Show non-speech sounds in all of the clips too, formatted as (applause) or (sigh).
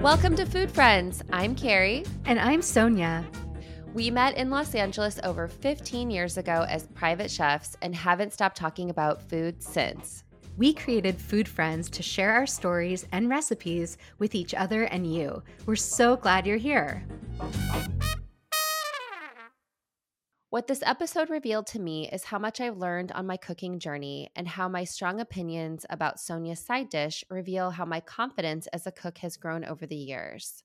Welcome to Food Friends. I'm Kari. And I'm Sonya. We met in Los Angeles over 15 years ago as private chefs and haven't stopped talking about food since. We created Food Friends to share our stories and recipes with each other and you. We're so glad you're here. What this episode revealed to me is how much I've learned on my cooking journey and how my strong opinions about Sonya's side dish reveal how my confidence as a cook has grown over the years.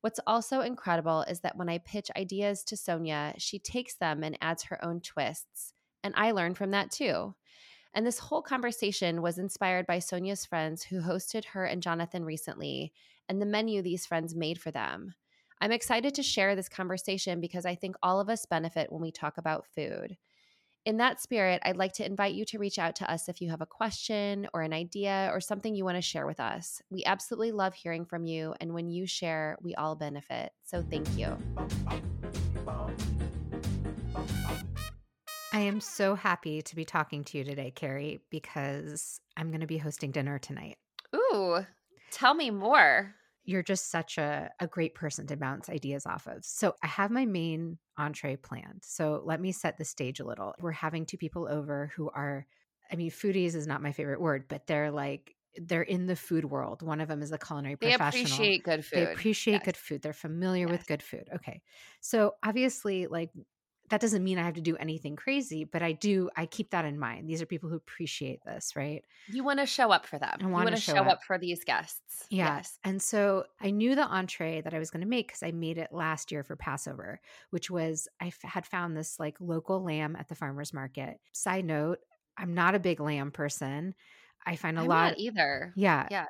What's also incredible is that when I pitch ideas to Sonya, she takes them and adds her own twists. And I learn from that too. And this whole conversation was inspired by Sonya's friends who hosted her and Jonathan recently and the menu these friends made for them. I'm excited to share this conversation because I think all of us benefit when we talk about food. In that spirit, I'd like to invite you to reach out to us if you have a question or an idea or something you want to share with us. We absolutely love hearing from you, and when you share, we all benefit. So thank you. I am so happy to be talking to you today, Kari, because I'm going to be hosting dinner tonight. Ooh, tell me more you're just such a, a great person to bounce ideas off of. So I have my main entree planned. So let me set the stage a little. We're having two people over who are, I mean, foodies is not my favorite word, but they're like, they're in the food world. One of them is a culinary they professional. They appreciate good food. They appreciate yes. good food. They're familiar yes. with good food. Okay. So obviously, like that doesn't mean I have to do anything crazy, but I do, I keep that in mind. These are people who appreciate this, right? You want to show up for them. I want to show, show up. up. for these guests. Yeah. Yes. And so I knew the entree that I was going to make because I made it last year for Passover, which was I f- had found this like local lamb at the farmer's market. Side note, I'm not a big lamb person. I find a I'm lot either. Yeah. Yeah.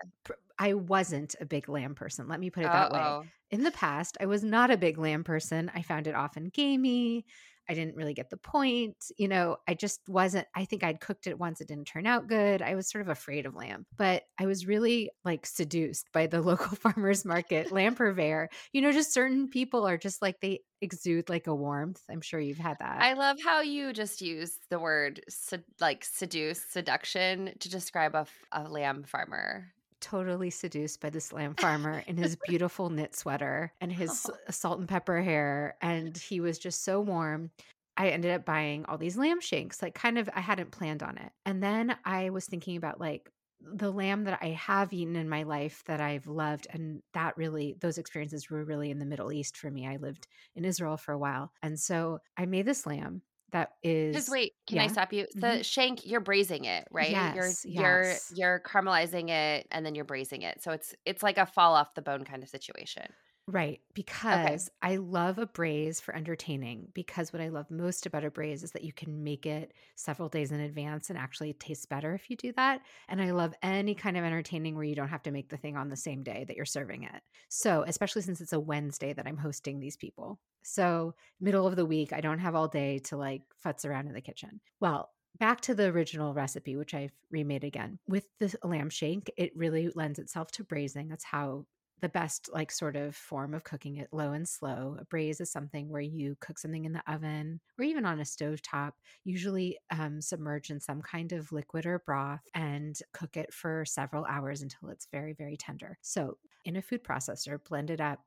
I wasn't a big lamb person. Let me put it that Uh-oh. way. In the past, I was not a big lamb person. I found it often gamey. I didn't really get the point. You know, I just wasn't, I think I'd cooked it once, it didn't turn out good. I was sort of afraid of lamb, but I was really like seduced by the (laughs) local farmer's market lamb (laughs) purveyor. You know, just certain people are just like they exude like a warmth. I'm sure you've had that. I love how you just use the word sed- like seduce, seduction to describe a, a lamb farmer totally seduced by this lamb farmer in his (laughs) beautiful knit sweater and his oh. salt and pepper hair. And he was just so warm. I ended up buying all these lamb shanks, like kind of, I hadn't planned on it. And then I was thinking about like, the lamb that I have eaten in my life that I've loved, and that really, those experiences were really in the Middle East for me. I lived in Israel for a while. And so I made this lamb that is just wait can yeah. i stop you the mm-hmm. shank you're braising it right yes, you're yes. you're you're caramelizing it and then you're braising it so it's it's like a fall off the bone kind of situation Right. Because okay. I love a braise for entertaining. Because what I love most about a braise is that you can make it several days in advance and actually it tastes better if you do that. And I love any kind of entertaining where you don't have to make the thing on the same day that you're serving it. So, especially since it's a Wednesday that I'm hosting these people. So, middle of the week, I don't have all day to like futz around in the kitchen. Well, back to the original recipe, which I've remade again. With the lamb shank, it really lends itself to braising. That's how the best like sort of form of cooking it low and slow. A braise is something where you cook something in the oven or even on a stove top, usually um, submerged in some kind of liquid or broth and cook it for several hours until it's very, very tender. So in a food processor, blend it up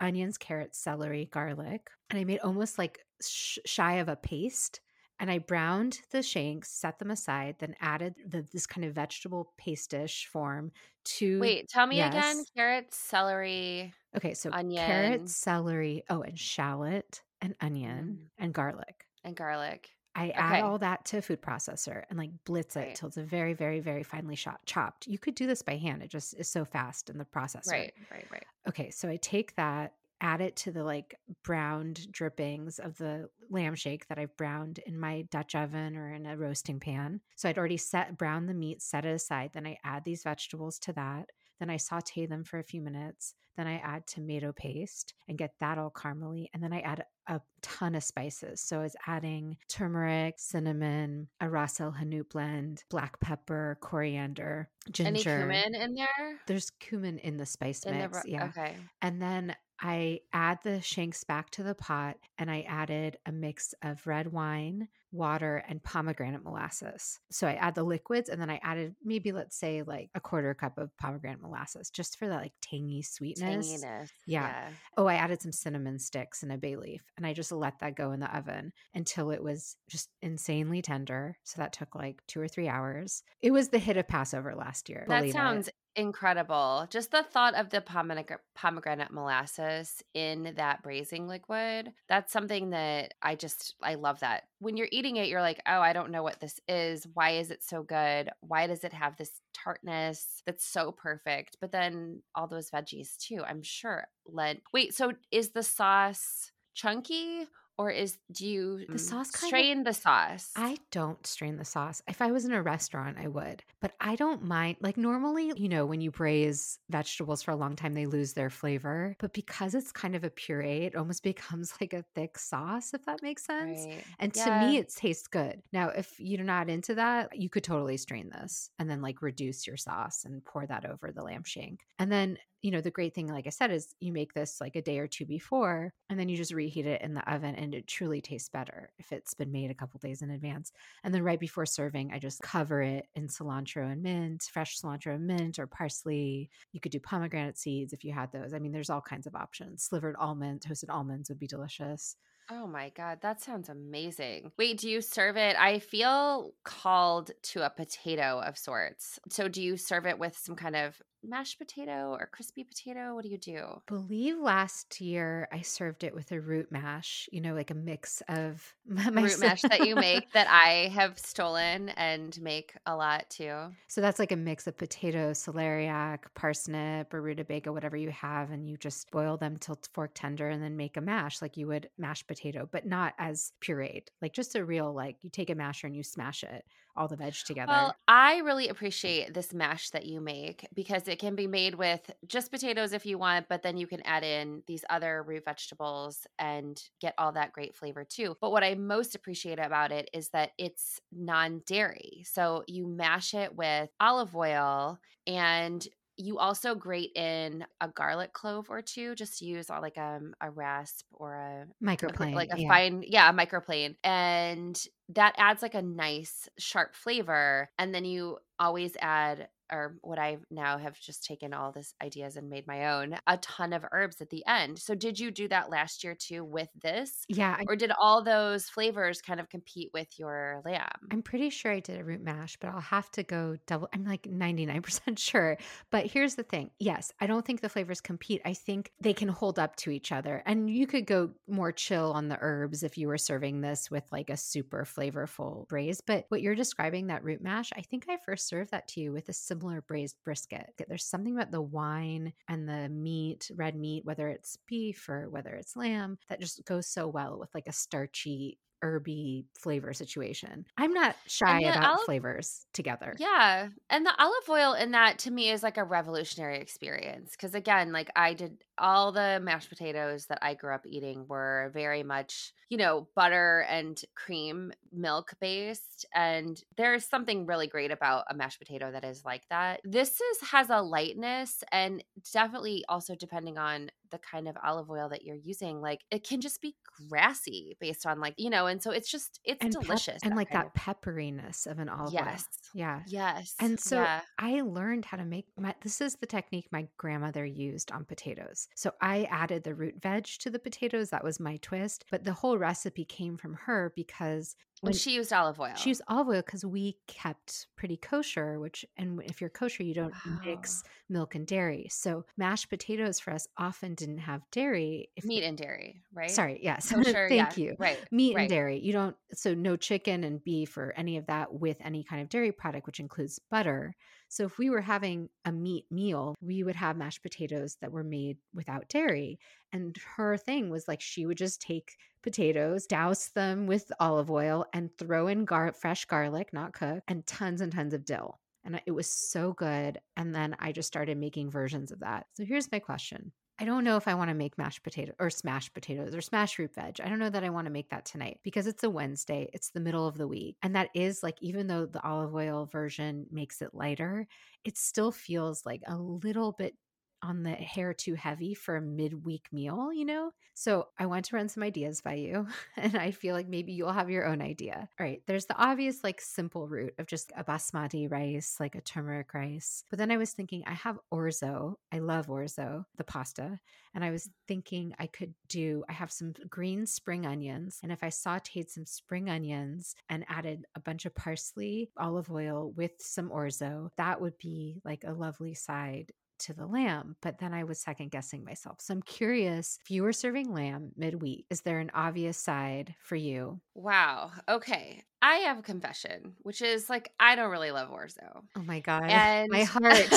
onions, carrots, celery, garlic, and I made almost like sh- shy of a paste and I browned the shanks, set them aside, then added the, this kind of vegetable pastish form to. Wait, tell me yes. again: carrots, celery. Okay, so onion. carrots, celery, oh, and shallot, and onion, mm. and garlic, and garlic. I okay. add all that to a food processor and like blitz it right. till it's a very, very, very finely shot, chopped. You could do this by hand; it just is so fast in the processor. Right, right, right. Okay, so I take that add it to the like browned drippings of the lamb shank that I've browned in my Dutch oven or in a roasting pan. So I'd already set brown the meat, set it aside. Then I add these vegetables to that. Then I saute them for a few minutes. Then I add tomato paste and get that all caramely. And then I add a ton of spices. So I was adding turmeric, cinnamon, a Ras El Hanout blend, black pepper, coriander, ginger. Any cumin in there? There's cumin in the spice in mix. The, yeah. Okay. And then I add the shanks back to the pot and I added a mix of red wine, water, and pomegranate molasses. So I add the liquids and then I added maybe, let's say, like a quarter cup of pomegranate molasses just for that like tangy sweetness. Tanginess. Yeah. yeah. Oh, I added some cinnamon sticks and a bay leaf and I just let that go in the oven until it was just insanely tender. So that took like two or three hours. It was the hit of Passover last year. That it. Incredible. Just the thought of the pomegranate, molasses in that braising liquid. That's something that I just I love that. When you're eating it, you're like, "Oh, I don't know what this is. Why is it so good? Why does it have this tartness that's so perfect?" But then all those veggies too. I'm sure led. Wait, so is the sauce chunky or is do you The mm, sauce kind of- strain the sauce? I don't strain the sauce. If I was in a restaurant, I would. But I don't mind. Like normally, you know, when you braise vegetables for a long time, they lose their flavor. But because it's kind of a puree, it almost (laughs) becomes like a thick sauce, if that makes sense. Right. And to me, it tastes good. Now, if you're not into that, you could totally strain this and then like reduce your sauce and pour that over the lamb shank. And then, you know, the great thing, like I said, is you make this like a day or two before and then you just reheat it in the oven and it truly tastes better if it's been made a couple days in advance. And then right before serving, I just cover it in cilantro and mint, fresh cilantro and mint or parsley. You could do pomegranate seeds if you had those. I mean, there's all kinds of options. Slivered almond, toasted almonds would be delicious. Oh my God, that sounds amazing. Wait, do you serve it? I feel called to a potato of sorts. So, do you serve it with some kind of mashed potato or crispy potato? What do you do? believe last year I served it with a root mash, you know, like a mix of (laughs) my Root mash that you (laughs) make that I have stolen and make a lot too. So that's like a mix of potato, celeriac, parsnip, or rutabaga, whatever you have, and you just boil them till fork tender and then make a mash like you would mashed potato, but not as pureed. Like just a real like you take a masher and you smash it, all the veg together. Well, I really appreciate this mash that you make because it can be made with just potatoes if you want, but then you can add in these other root vegetables and get all that great flavor too. But what I most appreciate about it is that it's non dairy. So you mash it with olive oil and you also grate in a garlic clove or two just use like um, a rasp or a a Microplane. like a yeah. fine yeah a microplane and that adds like a nice sharp flavor and then you always add or what i now have just taken all this ideas and made my own a ton of herbs at the end so did you do that last year too with this Yeah, I, or did all those flavors kind of compete with your lamb I'm pretty sure I did a root mash, but I'll have to go double. I'm like 99% (laughs) sure. But here's the thing yes, I don't think the flavors compete. I think they can hold up to each other. And you could go more chill on the herbs if you were serving this with like a super flavorful braise. But what you're describing, that root mash, I think I first served that to you with a similar braised brisket. There's something about the wine and the meat, red meat, whether it's beef or whether it's lamb, that just goes so well with like a starchy herby flavor situation. I'm not shy about olive- flavors together. Yeah. And the olive oil in that to me is like a revolutionary experience. Cause again, like I did all the mashed potatoes that I grew up eating were very much, you know, butter and cream milk based. And there's something really great about a mashed potato that is like that. This is has a lightness and definitely also depending on the kind of olive oil that you're using, like it can just be grassy based on like, you know, and so it's just it's and pep- delicious. and like that pepperiness of an olive Yes. oil. Yeah. Yes. And so yeah. I learned how to make my this is the technique my grandmother used on potatoes. So I added the root veg to the potatoes. That was my twist. But the whole recipe came from her because When she used olive oil. She used olive oil because we kept pretty kosher, which, and if you're kosher, you don't mix milk and dairy. So mashed potatoes for us often didn't have dairy. If meat and dairy, right? Sorry, yes. Kosher, (laughs) Thank yeah, you. Right. Meat right. and dairy. You don't, so no chicken and beef or any of that with any kind of dairy product, which includes butter. So if we were having a meat meal, we would have mashed potatoes that were made without dairy. And her thing was like she would just take potatoes, douse them with olive oil, and throw in gar- fresh garlic, not cooked, and tons and tons of dill. And it was so good. And then I just started making versions of that. So here's my question. I don't know if I want to make mashed potatoes or smashed potatoes or smashed root veg. I don't know that I want to make that tonight because it's a Wednesday. It's the middle of the week. And that is like, even though the olive oil version makes it lighter, it still feels like a little bit on the hair too heavy for a midweek meal, you know? So I want to run some ideas by you. (laughs) And I feel like maybe you'll have your own idea. All right. There's the obvious, like, simple route of just a basmati rice, like a turmeric rice. But then I was thinking, I have orzo. I love orzo, the pasta. And I was thinking I could do, I have some green spring onions. And if I sauteed some spring onions and added a bunch of parsley, olive oil with some orzo, that would be like a lovely side to the lamb, but then I was second guessing myself. So I'm curious if you were serving lamb midweek, is there an obvious side for you? Wow. Okay. I have a confession, which is like I don't really love orzo. Oh my god. (laughs) And my heart.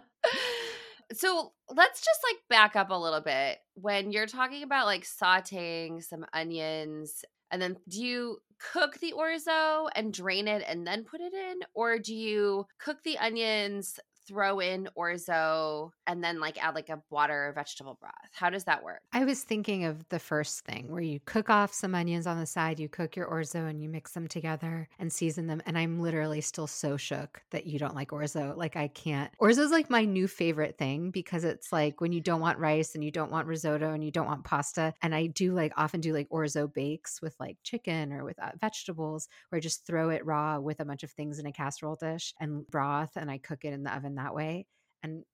(laughs) so let's just like back up a little bit. When you're talking about like sauteing some onions and then do you cook the orzo and drain it and then put it in? Or do you cook the onions, throw in orzo and then like add like a water or vegetable broth? How does that work? I was thinking of the first thing where you cook off some onions on the side, you cook your orzo and you mix them together and season them. And I'm literally still so shook that you don't like orzo. Like I can't. Orzo is like my new favorite thing because it's like when you don't want rice and you don't want risotto and you don't want pasta. And I do like often do like orzo bakes with like chicken or with uh, vegetables where I just throw it raw with a bunch of things in a casserole dish and broth and I cook it in the oven that way. And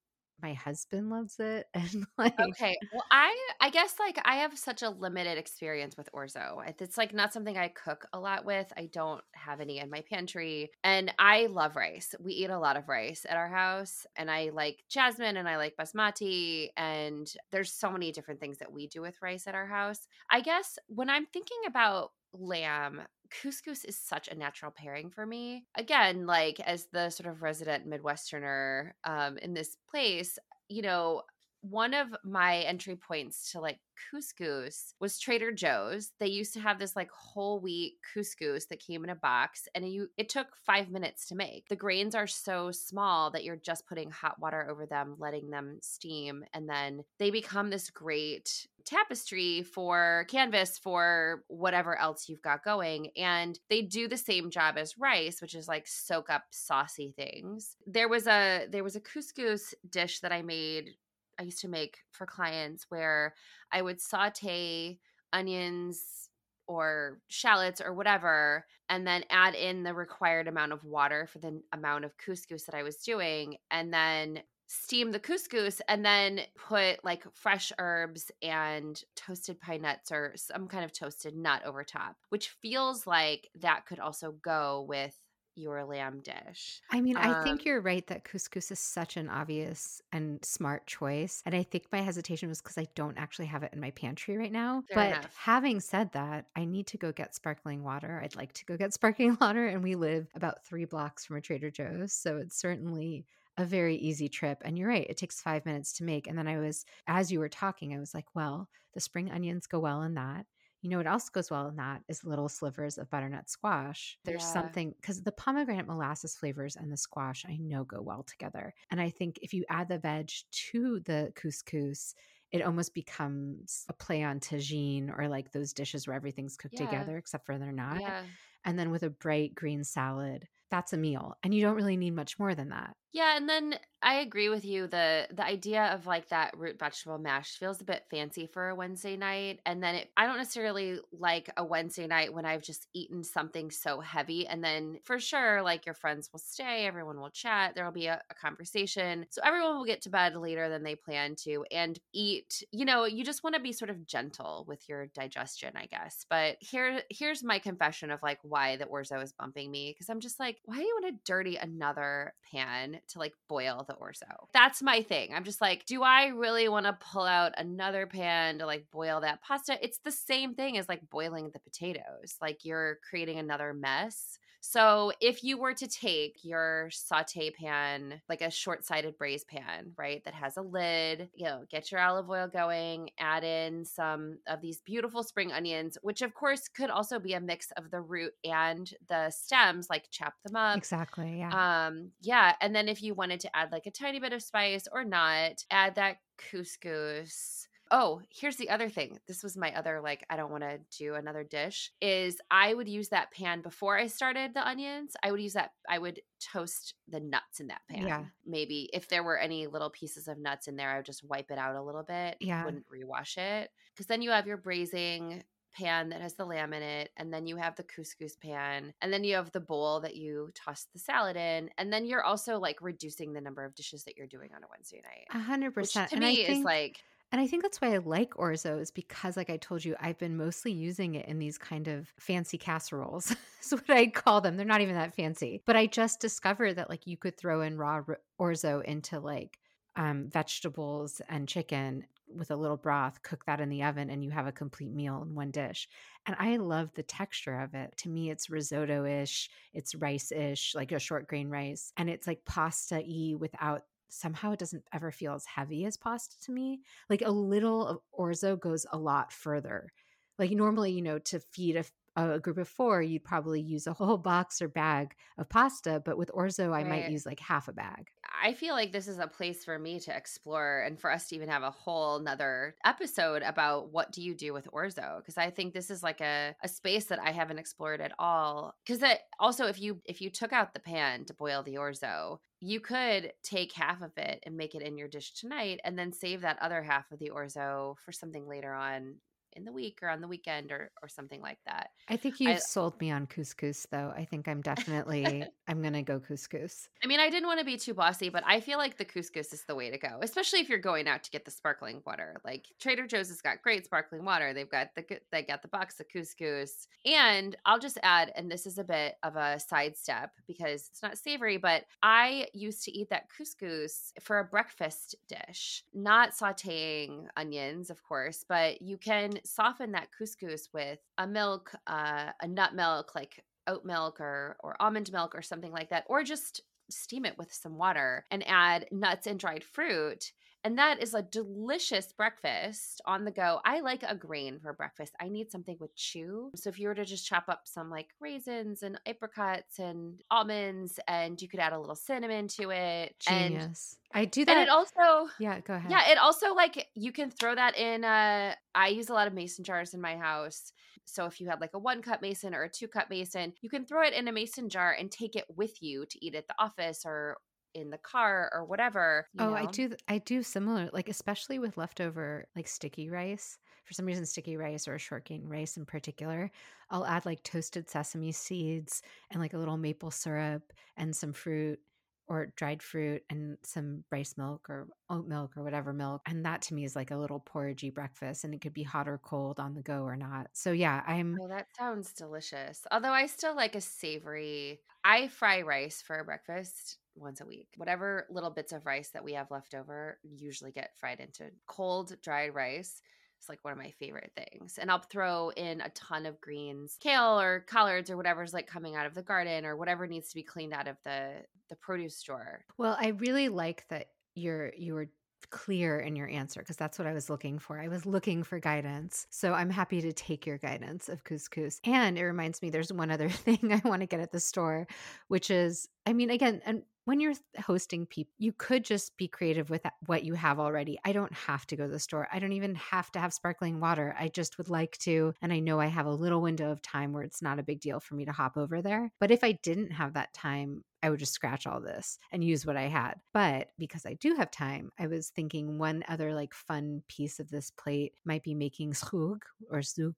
my husband loves it (laughs) and like okay well i i guess like i have such a limited experience with orzo it's like not something i cook a lot with i don't have any in my pantry and i love rice we eat a lot of rice at our house and i like jasmine and i like basmati and there's so many different things that we do with rice at our house i guess when i'm thinking about lamb couscous is such a natural pairing for me. Again, like as the sort of resident Midwesterner um, in this place, you know, one of my entry points to like couscous was Trader Joe's. They used to have this like whole wheat couscous that came in a box and it, it took 5 minutes to make. The grains are so small that you're just putting hot water over them, letting them steam and then they become this great tapestry for canvas for whatever else you've got going and they do the same job as rice which is like soak up saucy things. There was a there was a couscous dish that i made I used to make for clients where I would saute onions or shallots or whatever and then add in the required amount of water for the amount of couscous that I was doing and then steam the couscous and then put like fresh herbs and toasted pine nuts or some kind of toasted nut over top which feels like that could also go with your lamb dish. I mean, um, I think you're right that couscous is such an obvious and smart choice. And I think my hesitation was because I don't actually have it in my pantry right now. but enough. having said that, I need to go get sparkling water. I'd like to go get sparkling (laughs) water. And we live about three blocks from a Trader Joe's. So it's certainly a very easy trip. And you're right, it takes five minutes to make. And then I was, as you were talking, I was like, well, the spring onions go well in that. You know what else goes well in that is little slivers of butternut squash. There's yeah. something because the pomegranate molasses flavors and the squash I know go well together. And I think if you add the veg to the couscous, it almost becomes a play on tagine or like those dishes where everything's cooked yeah. together except for they're not. Yeah. And then with a bright green salad, that's a meal. And you don't really need much more than that. Yeah, and then I agree with you. The the idea of like that root vegetable mash feels a bit fancy for a Wednesday night. And then it I don't necessarily like a Wednesday night when I've just eaten something so heavy. And then for sure, like your friends will stay, everyone will chat, there'll be a, a conversation. So everyone will get to bed later than they plan to and eat. You know, you just want to be sort of gentle with your digestion, I guess. But here here's my confession of like why the orzo is bumping me. Cause I'm just like, why do you want to dirty another pan? to like boil the orzo. That's my thing. I'm just like, do I really want to pull out another pan to like boil that pasta? It's the same thing as like boiling the potatoes. Like you're creating another mess. So if you were to take your saute pan, like a short sided braise pan, right, that has a lid, you know, get your olive oil going, add in some of these beautiful spring onions, which of course could also be a mix of the root and the stems, like chop them up. Exactly. Yeah. Um, yeah. And then if you wanted to add like a tiny bit of spice or not, add that couscous Oh, here's the other thing. This was my other like I don't want to do another dish is I would use that pan before I started the onions. I would use that I would toast the nuts in that pan. Yeah. Maybe if there were any little pieces of nuts in there, I would just wipe it out a little bit. Yeah. Wouldn't rewash it. Cuz then you have your braising pan that has the lamb in it and then you have the couscous pan and then you have the bowl that you toss the salad in and then you're also like reducing the number of dishes that you're doing on a Wednesday night. A hundred Which percent. to And I me is like And I think that's why I like orzo is because, like I told you, I've been mostly using it in these kind of fancy casseroles. (laughs) is what I call them. They're not even that fancy. But I just discovered that like you could throw in raw orzo into like um, vegetables and chicken with a little broth, cook that in the oven, and you have a complete meal in one dish. And I love the texture of it. To me, it's risotto ish, it's rice ish, like a short grain rice, and it's like pasta y without somehow it doesn't ever feel as heavy as pasta to me. Like a little of orzo goes a lot further. Like normally, you know, to feed a a group of four, you'd probably use a whole (laughs) box or bag of pasta, but with orzo, I might use like half a bag. I feel like this is a place for me to explore and for us to even have a whole nother episode about what do you do with orzo because I think this is like a, a space that I haven't explored at all because that also if you if you took out the pan to boil the orzo you could take half of it and make it in your dish tonight and then save that other half of the orzo for something later on in the week or on the weekend or or something like that. I think you've sold me on couscous, though. I think I'm definitely (laughs) I'm gonna go couscous. I mean, I didn't want to be too bossy, but I feel like the couscous is the way to go, especially if you're going out to get the sparkling water. Like Trader Joe's has got great sparkling water. They've got the they got the box of couscous, and I'll just add, and this is a bit of a sidestep because it's not savory, but I used to eat that couscous for a breakfast dish, not sautéing onions, of course, but you can soften that couscous with a milk, uh, a nut milk, like oat milk or or almond milk or something like that or just steam it with some water and add nuts and dried fruit and that is a delicious breakfast on the go. I like a grain for breakfast. I need something with chew. So if you were to just chop up some like raisins and apricots and almonds and you could add a little cinnamon to it and Genius. I do that. and it also yeah, go ahead. yeah, it also like you can throw that in uh I use a lot of mason jars in my house. So if you had like a one cup mason or a two cup mason, you can throw it in a mason jar and take it with you to eat at the office or in the car or whatever. you Oh, I do. I do similar, like especially with leftover like sticky rice. For some reason, sticky rice or short grain rice in particular, I'll add like toasted sesame seeds and like a little maple syrup and some fruit or dried fruit and some rice milk or oat milk or whatever milk. And that to me is like a little porridgey breakfast, and it could be hot or cold on the go or not. So yeah, I'm. Oh, that sounds delicious. Although I still like a savory. I fry rice for breakfast once a week. Whatever little bits of rice that we have left over usually get fried into cold dried rice. It's like one of my favorite things. And I'll throw in a ton of greens, kale or collards or whatever's like coming out of the garden or whatever needs to be cleaned out of the the produce store. Well, I really like that you're you were clear in your answer because that's what I was looking for. I was looking for guidance. So I'm happy to take your guidance of couscous. And it reminds me there's one other (laughs) thing I want to get at the store, which is I mean again, and when you're hosting people, you could just be creative with what you have already. I don't have to go to the store. I don't even have to have sparkling water. I just would like to. And I know I have a little window of time where it's not a big deal for me to hop over there. But if I didn't have that time, I would just scratch all this and use what I had. But because I do have time, I was thinking one other like fun piece of this plate might be making zhoug or zoug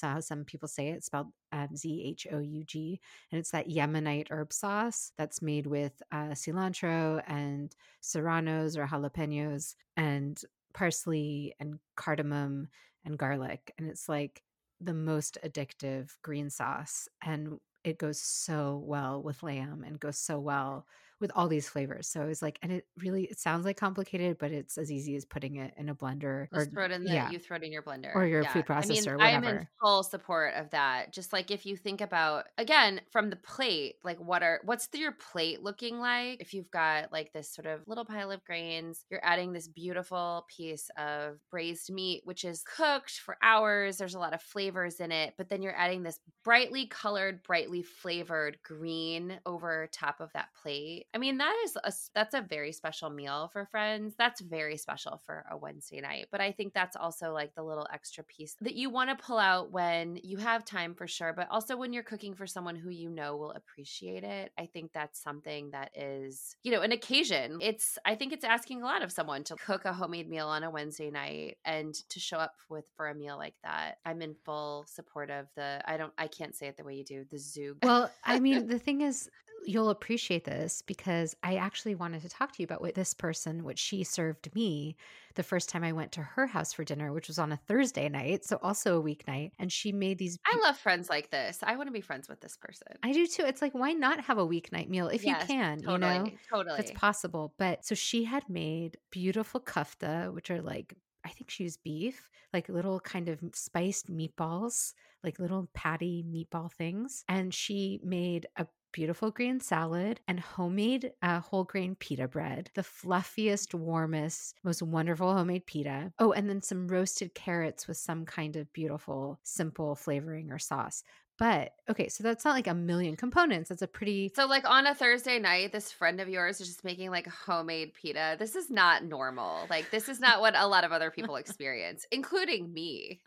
how some people say it, spelled um, Z H O U G. And it's that Yemenite herb sauce that's made with uh, cilantro and serranos or jalapenos and parsley and cardamom and garlic. And it's like the most addictive green sauce. And it goes so well with lamb and goes so well with all these flavors. So it's like, and it really it sounds like complicated, but it's as easy as putting it in a blender Just throw it in the yeah. you throw it in your blender Or your Yeah. food I mean, processor, I am in full support of that. Just like if you think about again from the plate, like what are what's the, your plate looking like? If you've got like this sort of little pile of grains, you're adding this beautiful piece of braised meat, which is cooked for hours. There's a lot of flavors in it, but then you're adding this brightly colored, brightly flavored green over top of that plate. I mean, that is a that's a very special meal for friends. That's very special for a Wednesday night. But I think that's also like the little extra piece that you want to pull out when you have time for sure, but also when you're cooking for someone who you know will appreciate it. I think that's something that is, you know, an occasion. It's I think it's asking a lot of someone to cook a homemade meal on a Wednesday night and to show up with for a meal like that. I'm in full support of the I don't I can't say it the way you do, the zoo. Well, I mean, (laughs) the thing is you'll appreciate this because I actually wanted to talk to you about what this person, what she served me the first time I went to her house for dinner, which was on a Thursday night, so also a weeknight. And she made these. I love friends like this. I want to be friends with this person. I do too. It's like, why not have a weeknight meal if yes, you can? Totally, you know, totally. It's possible. But so she had made beautiful kofta, which are like I think she used beef, like little kind of spiced meatballs, like little patty meatball things. And she made a beautiful green salad and homemade uh, whole grain pita bread, the fluffiest, warmest, most wonderful homemade pita. Oh, and then some roasted carrots with some kind of beautiful, simple flavoring or sauce. But okay, so that's not like a million components. That's a pretty So like on a Thursday night, this friend of yours is just making like homemade pita. This is not normal. Like this is not what a lot of other people experience, including me.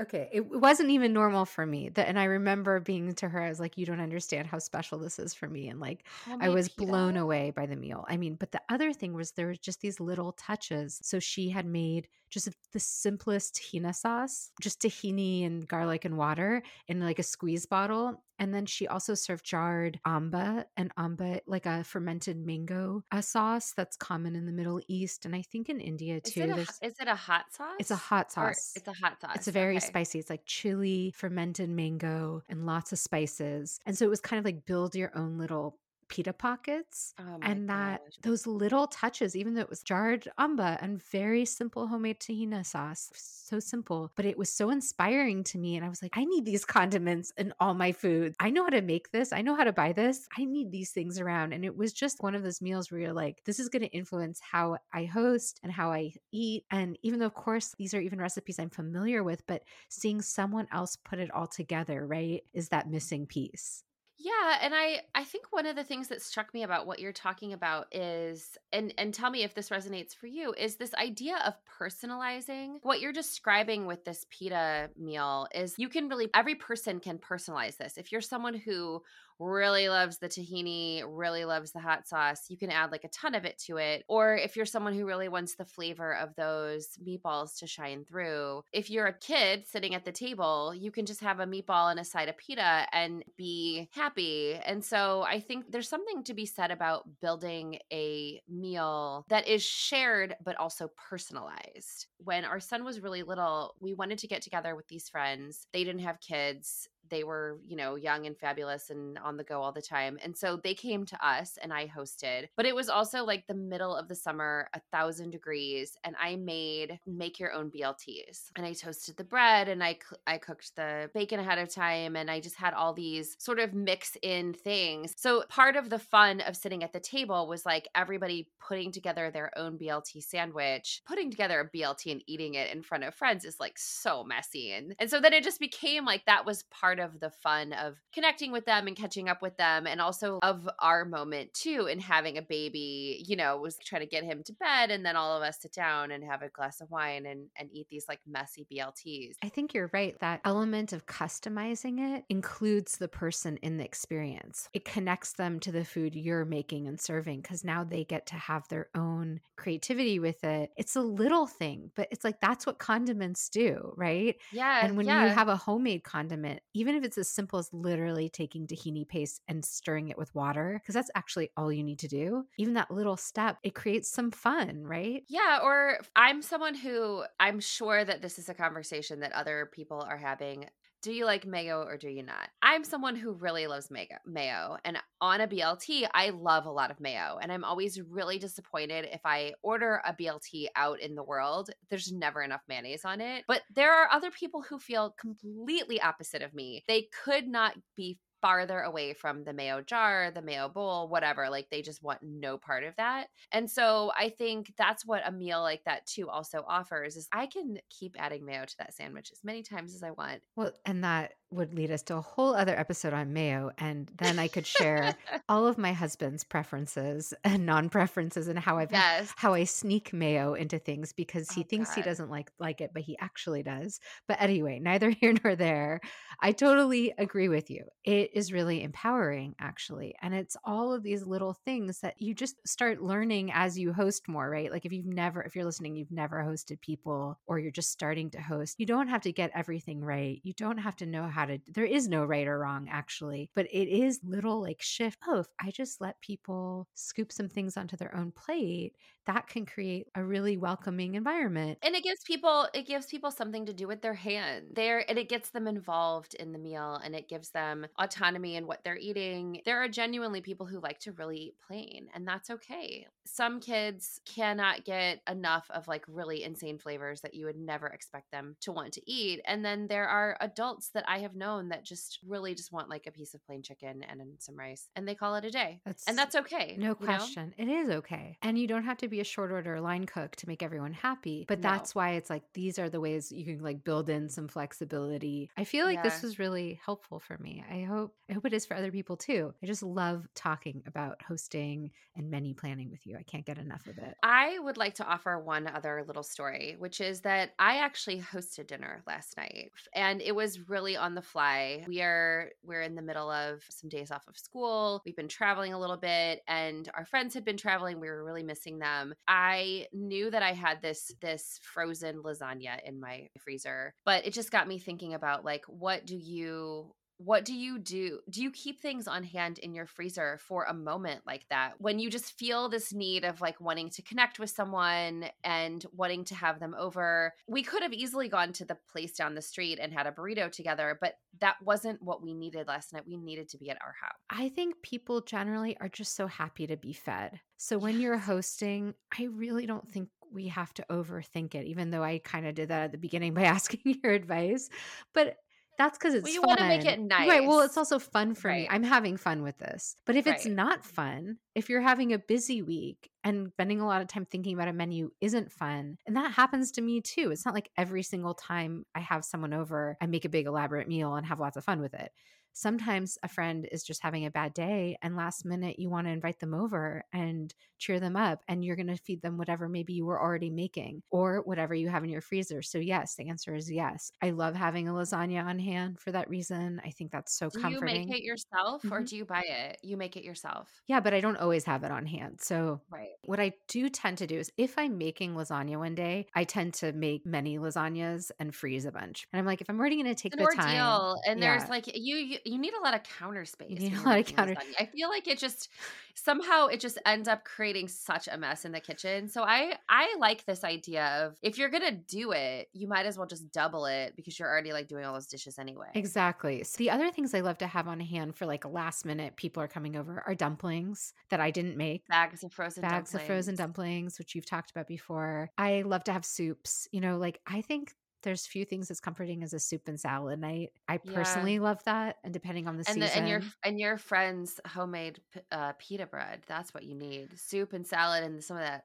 Okay, it wasn't even normal for me. That and I remember being to her, I was like, "You don't understand how special this is for me," and like I was blown away by the meal. I mean, but the other thing was there was just these little touches. So she had made just the simplest tahina sauce, just tahini and garlic and water in like a squeeze bottle. And then she also served jarred amba and amba, like a fermented mango a sauce that's common in the Middle East and I think in India too. Is it a, is it a hot sauce? It's a hot sauce. Or it's a hot sauce. It's a very okay. spicy. It's like chili, fermented mango, and lots of spices. And so it was kind of like build your own little pita pockets oh and that gosh. those little touches even though it was jarred amba and very simple homemade tahina sauce so simple but it was so inspiring to me and i was like i need these condiments in all my food i know how to make this. I know how to buy this. I need these things around. And it was just one of those meals where you're like this is going to influence how i host and how i eat. And even though of course these are even recipes i'm familiar with but seeing someone else put it all together right is that missing piece yeah, and I I think one of the things that struck me about what you're talking about is and and tell me if this resonates for you is this idea of personalizing. What you're describing with this pita meal is you can really every person can personalize this. If you're someone who really loves the tahini, really loves the hot sauce, you can add like a ton of it to it. Or if you're someone who really wants the flavor of those meatballs to shine through, if you're a kid sitting at the table, you can just have a meatball and a side of pita and be happy. And so I think there's something to be said about building a meal that is shared but also personalized. When our son was really little, we wanted to get together with these friends. They didn't have kids they were, you know, young and fabulous and on the go all the time. And so they came to us and I hosted. But it was also like the middle of the summer, a thousand degrees, and I made make your own BLTs. And I toasted the bread and I I cooked the bacon ahead of time and I just had all these sort of mix in things. So part of the fun of sitting at the table was like everybody putting together their own BLT sandwich. Putting together a BLT and eating it in front of friends is like so messy. And and so then it just became like that was part part of the fun of connecting with them and catching up with them and also of our moment too in having a baby you know was trying to get him to bed and then all of us sit down and have a glass of wine and and eat these like messy blts i think you're right that element of customizing it includes the person in the experience. It connects them to the food you're making and serving because now they get to have their own creativity with it. It's a little thing but it's like that's what condiments do right? Yeah and when yeah. you have a homemade condiment even if it's as simple as literally taking tahini paste and stirring it with water, because that's actually all you need to do, even that little step, it creates some fun, right? Yeah. Or I'm someone who I'm sure that this is a conversation that other people are having do you like mayo or do you not? I'm someone who really loves mayo, and on a BLT, I love a lot of mayo, and I'm always really disappointed if I order a BLT out in the world. There's never enough mayonnaise on it. But there are other people who feel completely opposite of me. They could not be farther away from the mayo jar, the mayo bowl, whatever. Like they just want no part of that. And so I think that's what a meal like that too also offers is I can keep adding mayo to that sandwich as many times as I want. Well, and that would lead us to a whole other episode on mayo. And then I could share (laughs) all of my husband's preferences and non preferences and how I've yes. how I sneak mayo into things because he oh, thinks God. he doesn't like like it, but he actually does. But anyway, neither (laughs) here nor there. I totally agree with you. It is really empowering, actually. And it's all of these little things that you just start learning as you host more, right? Like if you've never, if you're listening, you've never hosted people or you're just starting to host, you don't have to get everything right. You don't have to know how to, there is no right or wrong, actually, but it is little like shift. Oh, if I just let people scoop some things onto their own plate, that can create a really welcoming environment. And it gives people, it gives people something to do with their hand there, and it gets them involved in the meal and it gives them autonomy in what they're eating. There are genuinely people who like to really eat plain, and that's okay. Some kids cannot get enough of like really insane flavors that you would never expect them to want to eat. And then there are adults that I have known that just really just want like a piece of plain chicken and some rice and they call it a day. That's, and that's okay. No question. Know? It is okay. And you don't have to be a short order line cook to make everyone happy. But no. that's why it's like these are the ways you can like build in some flexibility. I feel like yeah. this was really helpful for me. I hope I hope it is for other people too. I just love talking about hosting and menu planning with you. I can't get enough of it. I would like to offer one other little story, which is that I actually hosted dinner last night and it was really on the fly. We are we're in the middle of some days off of school. We've been traveling a little bit and our friends had been traveling. We were really missing them. Um, I knew that I had this this frozen lasagna in my freezer, but it just got me thinking about like what do you what do you do? Do you keep things on hand in your freezer for a moment like that when you just feel this need of like wanting to connect with someone and wanting to have them over? We could have easily gone to the place down the street and had a burrito together, but that wasn't what we needed last night. We needed to be at our house. I think people generally are just so happy to be fed. So when yes. you're hosting, I really don't think we have to overthink it, even though I kind of did that at the beginning by (laughs) asking your advice. But that's because it's well, you want to make it nice. Right. Well, it's also fun for right. me. I'm having fun with this. But if right. it's not fun, if you're having a busy week and spending a lot of time thinking about a menu isn't fun, and that happens to me too. It's not like every single time I have someone over, I make a big elaborate meal and have lots of fun with it sometimes a friend is just having a bad day and last minute you want to invite them over and cheer them up and you're going to feed them whatever maybe you were already making or whatever you have in your freezer. So yes, the answer is yes. I love having a lasagna on hand for that reason. I think that's so do comforting. you make it yourself mm-hmm. or do you buy it? You make it yourself. Yeah, but I don't always have it on hand. So right. what I do tend to do is if I'm making lasagna one day, I tend to make many lasagnas and freeze a bunch. And I'm like, if I'm already going to take the ordeal, time, and yeah. there's like you, you you need a lot of counter space. You need a lot of counter. Lasagna. I feel like it just somehow it just ends up creating such a mess in the kitchen. So I I like this idea of if you're gonna do it, you might as well just double it because you're already like doing all those dishes anyway. Exactly. So the other things I love to have on hand for like last minute people are coming over are dumplings that I didn't make. Bags of frozen bags dumplings. of frozen dumplings, which you've talked about before. I love to have soups. You know, like I think there's few things as comforting as a soup and salad night. I personally yeah. love that, and depending on the and season, the, and your and your friend's homemade uh, pita bread. That's what you need: soup and salad, and some of that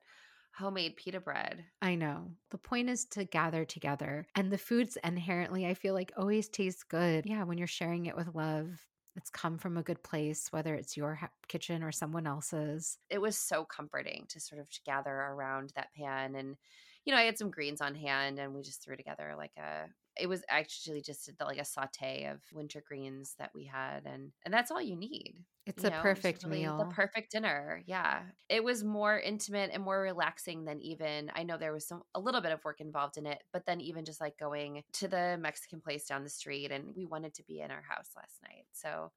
homemade pita bread. I know. The point is to gather together, and the foods inherently, I feel like, always taste good. Yeah, when you're sharing it with love. It's come from a good place, whether it's your kitchen or someone else's. It was so comforting to sort of gather around that pan and you know, I had some greens on hand and we just threw together like a it was actually just like a saute of winter greens that we had and and that's all you need. It's a know? perfect really meal. The perfect dinner. Yeah. It was more intimate and more relaxing than even I know there was some a little bit of work involved in it, but then even just like going to the Mexican place down the street and we wanted to be in our house last night. So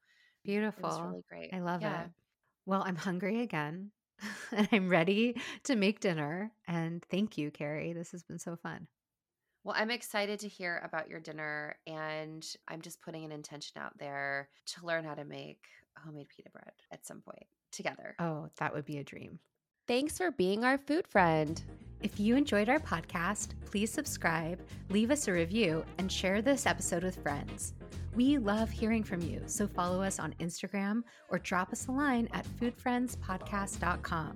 beautiful. It was really great. I love yeah. it. Well, I'm hungry again. (laughs) and I'm ready to make dinner. And thank you, Kari. This has been so fun. Well, I'm excited to hear about your dinner, and I'm just putting an intention out there to learn how to make homemade pita bread at some point together. Oh, that would be a dream. Thanks for being our food friend. If you enjoyed our podcast, please subscribe, leave us a review, and share this episode with friends. We love hearing from you, so follow us on Instagram or drop us a line at foodfriendspodcast.com.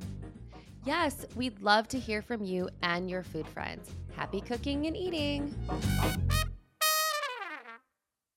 Yes, we'd love to hear from you and your food friends. Happy cooking and eating!